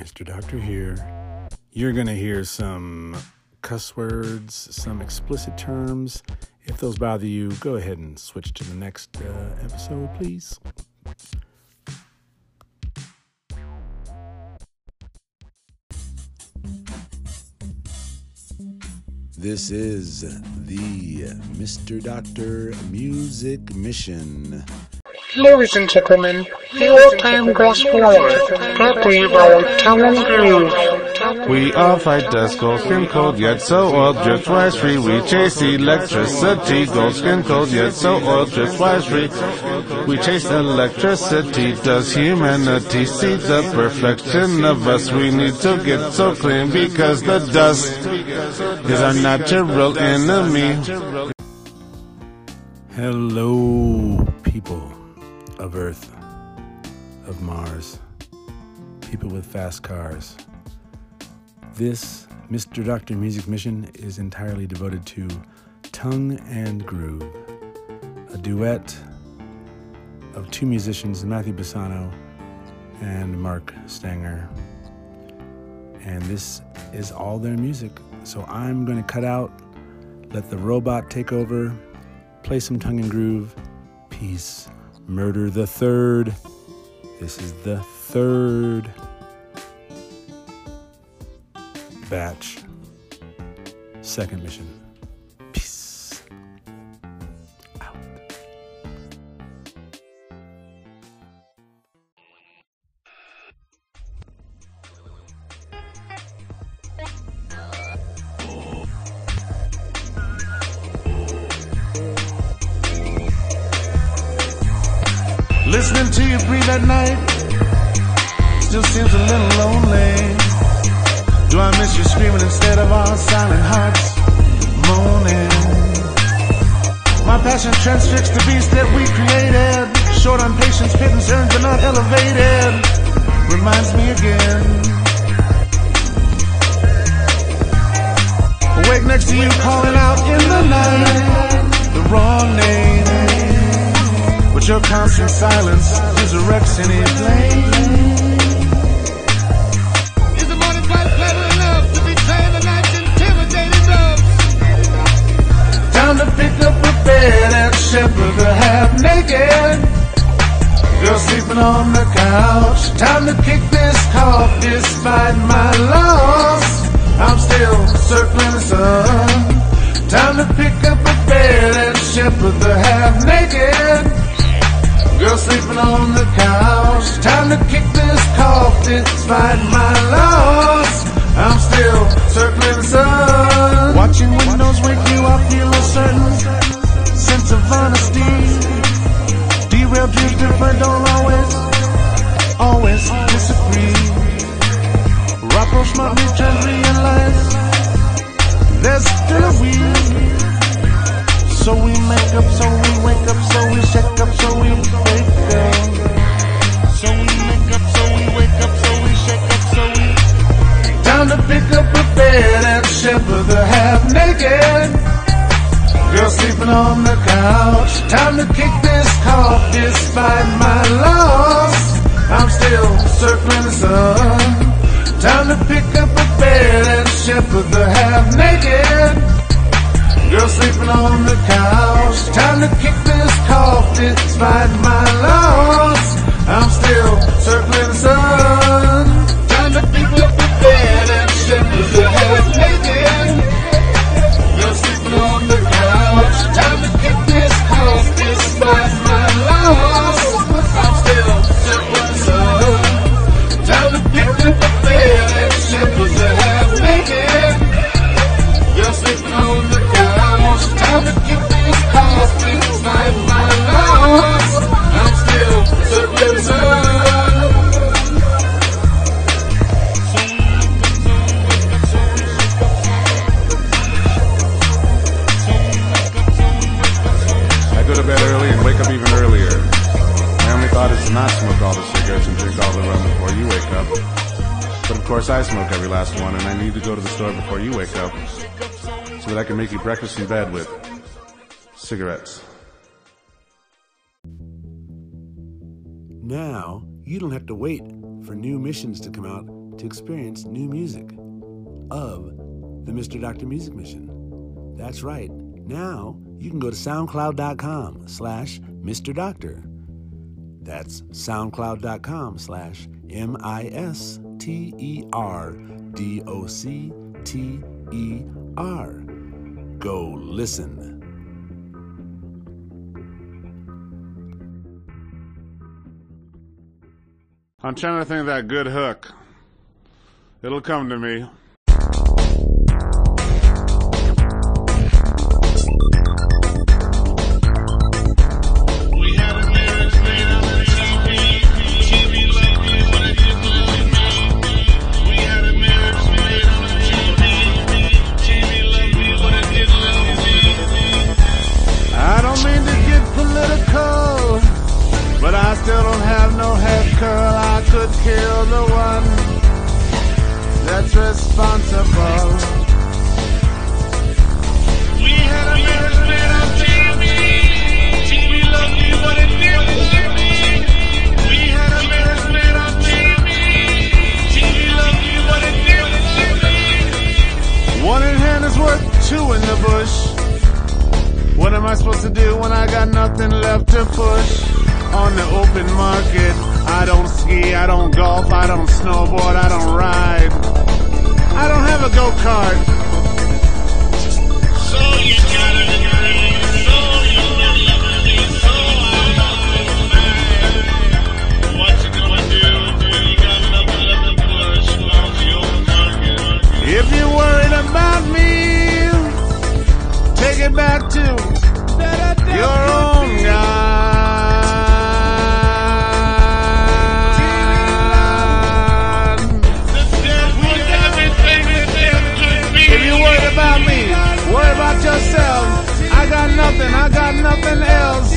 Mr. Doctor here. You're going to hear some cuss words, some explicit terms. If those bother you, go ahead and switch to the next uh, episode, please. This is the Mr. Doctor Music Mission. Ladies and gentlemen, the old time gospel hour, brought to you by Talon Groove. We are fight dust, gold skin cold, yet so oil drips wise free. We chase electricity, gold skin cold, yet so oil drips wise free. We chase electricity, does humanity see the perfection of us? We need to get so clean because the dust is our natural enemy. Hello, people of Earth, of Mars, people with fast cars. This Mr. Doctor Music Mission is entirely devoted to Tung & Gruv, a duet of two musicians, Matthew Bassano and Mark Stenger. And this is all their music. So I'm going to cut out, let the robot take over, play some Tung & Gruv. Peace. Murder the third. This is the third batch. Second mission. Transfixed the beast that we created. Short on patience, pittance earned but not elevated. Reminds me again. Awake next to you, calling out in the night the wrong name. But your constant silence resurrects any flame. Is the morning quite clever enough to betray the night's intimidating doves? Time to pick up a bed shepherd the half naked. Girl sleeping on the couch. Time to kick this cough despite my loss. I'm still circling the sun. Time to pick up a bed and shepherd the half naked. Girl sleeping on the couch. Time to kick this cough despite my loss. I'm still circling the sun. Watching windows wake you up, feel a certain sense of honesty. Derailed dreams different, don't always, always disagree. Rapproche my reach realize there's still a we. So we make up, so we wake up, so we shake up, so we wake up. So we make up, so we wake up, so we shake up, so we. Time to pick up a bed and shepherd the half naked. Girl sleeping on the couch. Time to kick this cough despite my loss. I'm still circling the sun. Time to pick up a bed and shepherd the half naked. Girl sleeping on the couch. Time to kick this cough despite my loss. I'm still circling the sun. Breakfast in bed with cigarettes. Now, you don't have to wait for new missions to come out to experience new music of the Mr. Doctor Music Mission. That's right. Now you can go to soundcloud.com slash Mr. Doctor. That's soundcloud.com slash M I S T E R D O C T E R. Go listen. I'm trying to think of that good hook. It'll come to me. I supposed to do when I got nothing left to push? On the open market, I don't ski, I don't golf, I don't snowboard, I don't ride. I don't have a go-kart. So you got a degree, so you been loving me, so I'm not mad. What you gonna do? You got nothing left to push on the open market. If you're worried about me, take it back to I got nothing, I got nothing else.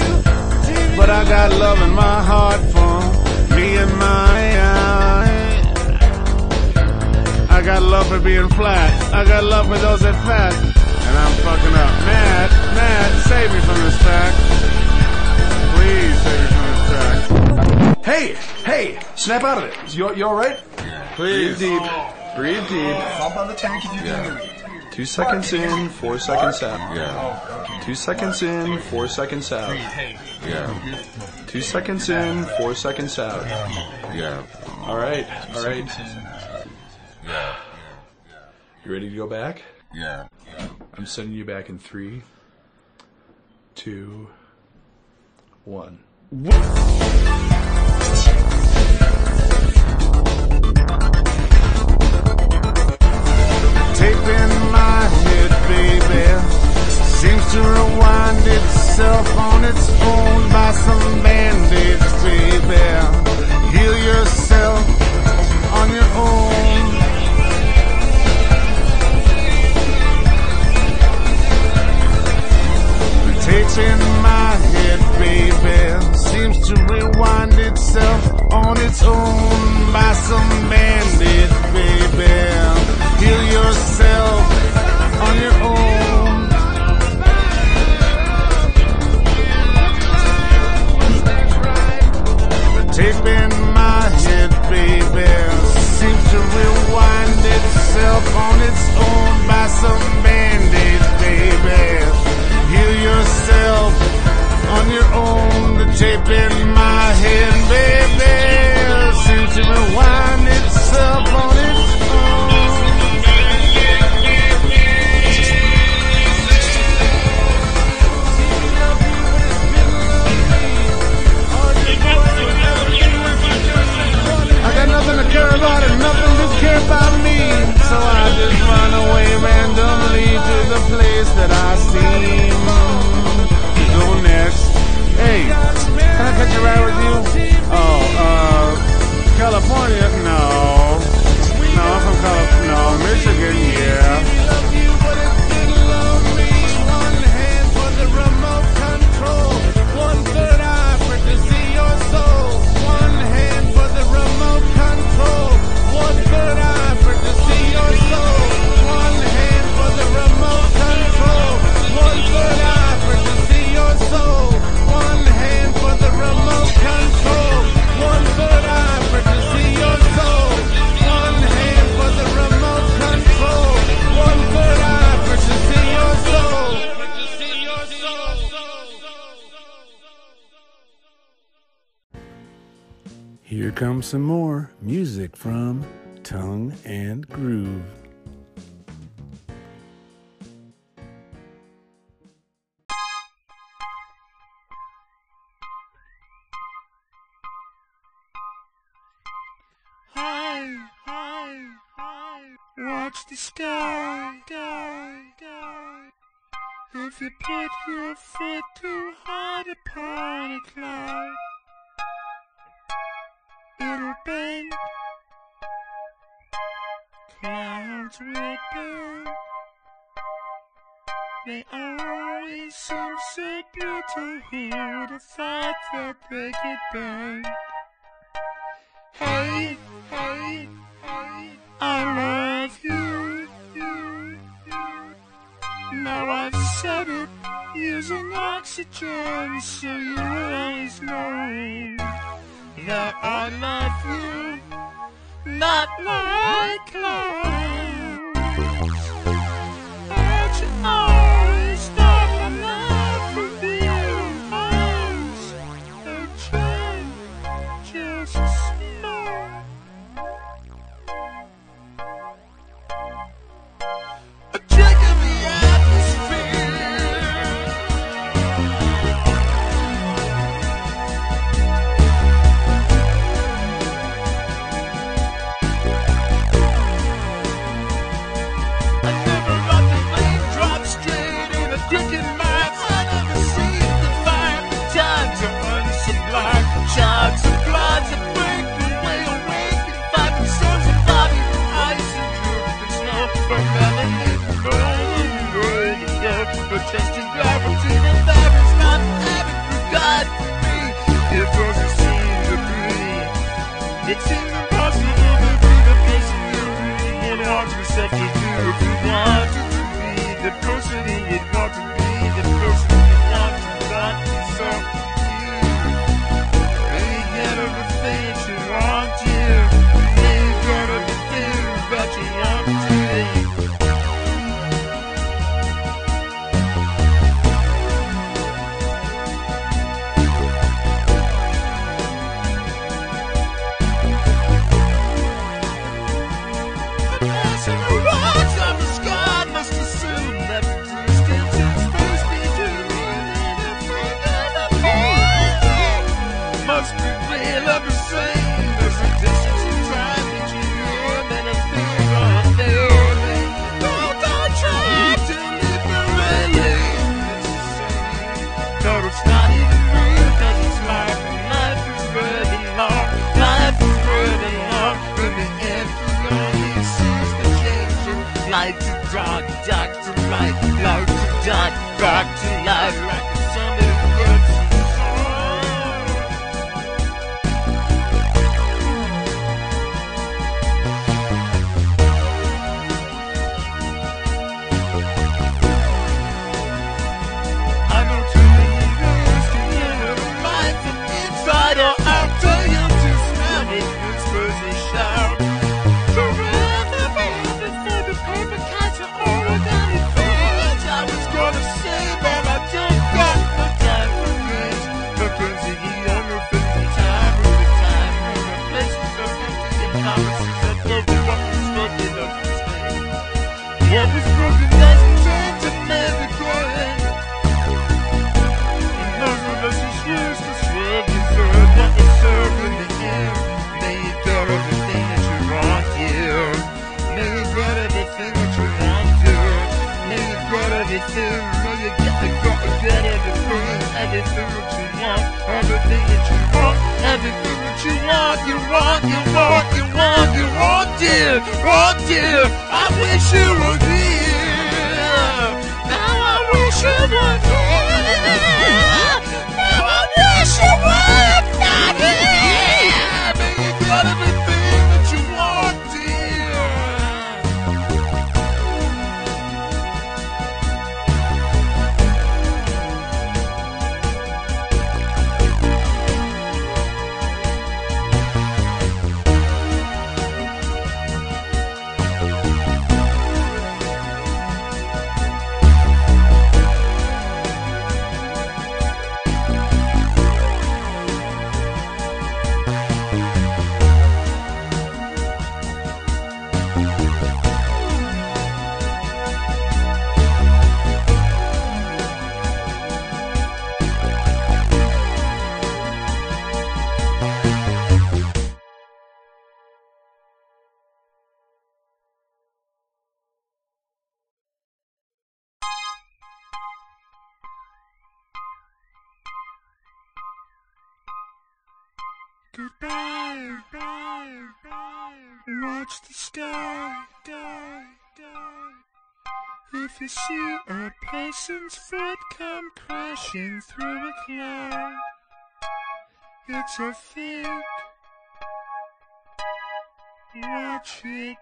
But I got love in my heart for me and my. I got love for being flat. I got love for those that fat. And I'm fucking up. Matt, Matt, save me from this track. Please save me from this track. Hey, hey, snap out of it. You, you all right? Breathe deep. Breathe deep. Pump on the tank if you can. Two seconds in, four seconds out. Yeah. Two seconds in, four seconds out. Yeah. Two seconds in, four seconds out. Yeah. All right, all right. Yeah. You ready to go back? Yeah. I'm sending you back in three, two, one. tape in my head, baby, seems to rewind itself on its own by some band-aids, baby. Heal yourself on your own. Tape in my head, baby, seems to rewind itself on its own by some band-aids, baby. Heal yourself on your own. Tape in my head, baby, seems to rewind itself on its own by some band-aids, baby. Heal yourself on your own. The tape in my head, baby, seems to rewind itself on some more music from Tung & Gruv. Hi, hi, hi. Watch the sky, die, die. If you put your foot too hard upon a cloud, whooping. Clouds whooping. They always seem so beautiful. The thought that they could bend. Hey, hey, hey, I love you. you. Now I've said it using oxygen, so you always know. Now I love you, not like clouds. together. light to dark, dark to light, light to dark, dark to. want, you want, you want, you want, dear, oh dear. I wish you were here. Now I wish you were You see a person's foot come crashing through a cloud, it's a fake. Watch it.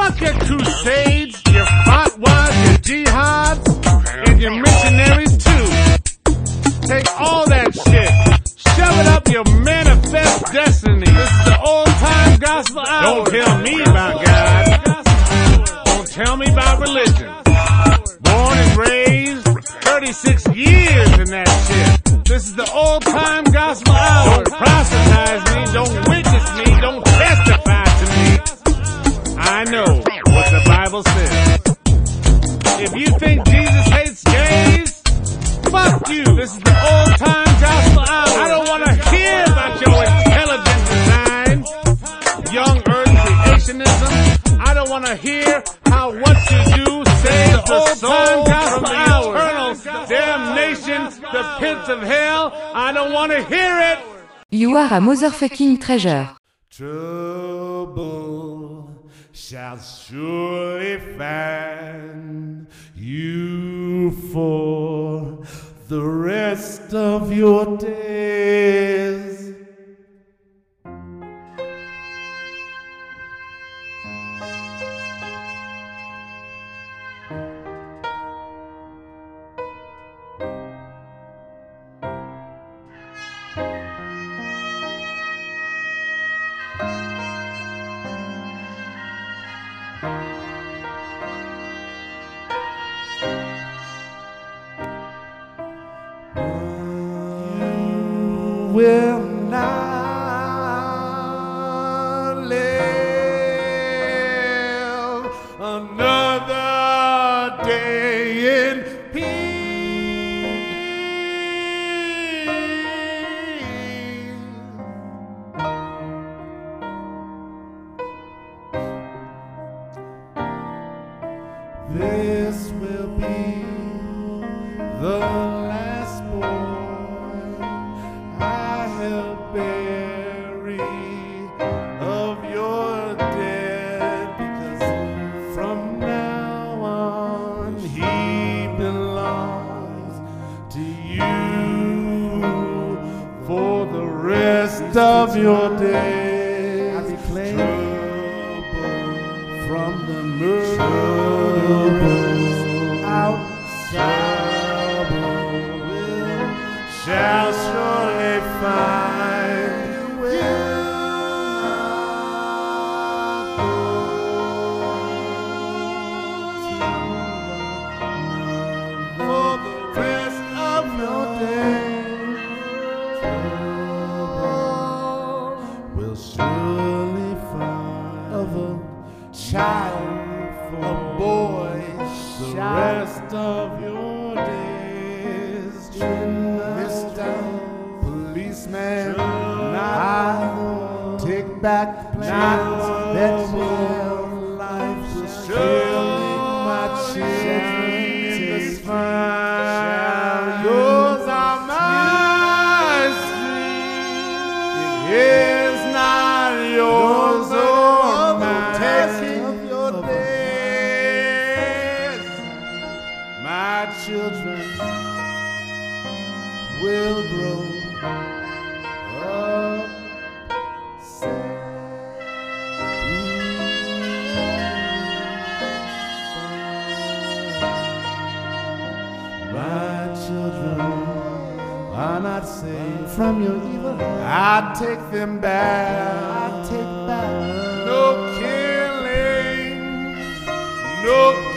Fuck your crusades, your fatwas, your jihads, and your missionaries too. Take all that shit, shove it up your manifest destiny. This is the old time gospel hour. Don't tell me about God. Don't tell me about religion. Born and raised, 36 years in that shit. This is the old time gospel hour. You are a motherfucking treasure. Trouble shall surely find you for the rest of your days. From plans that will life to I take them back. I take back. No killing. No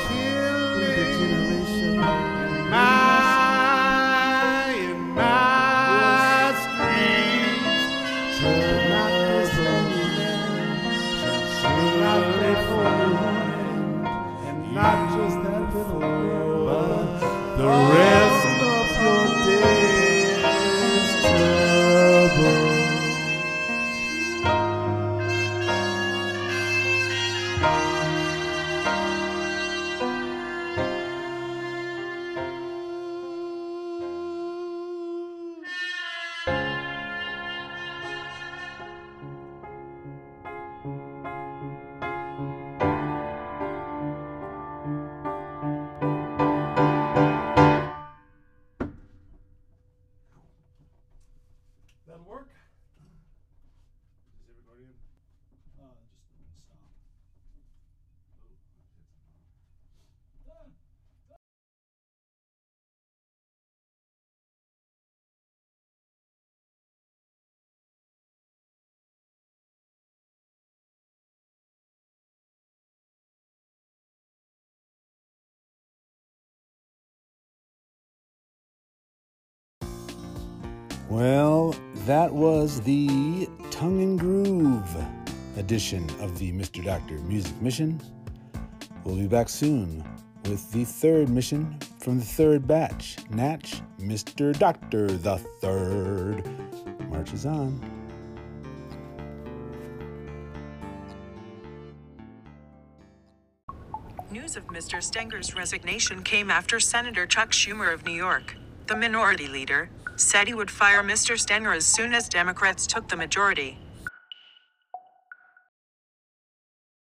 Well, that was the Tung & Gruv edition of the Mr. Doctor Music Mission. We'll be back soon with the third mission from the third batch. Natch, Mr. Doctor the Third marches on. News of Mr. Stenger's resignation came after Senator Chuck Schumer of New York, the minority leader, said he would fire Mr. Stenger as soon as Democrats took the majority.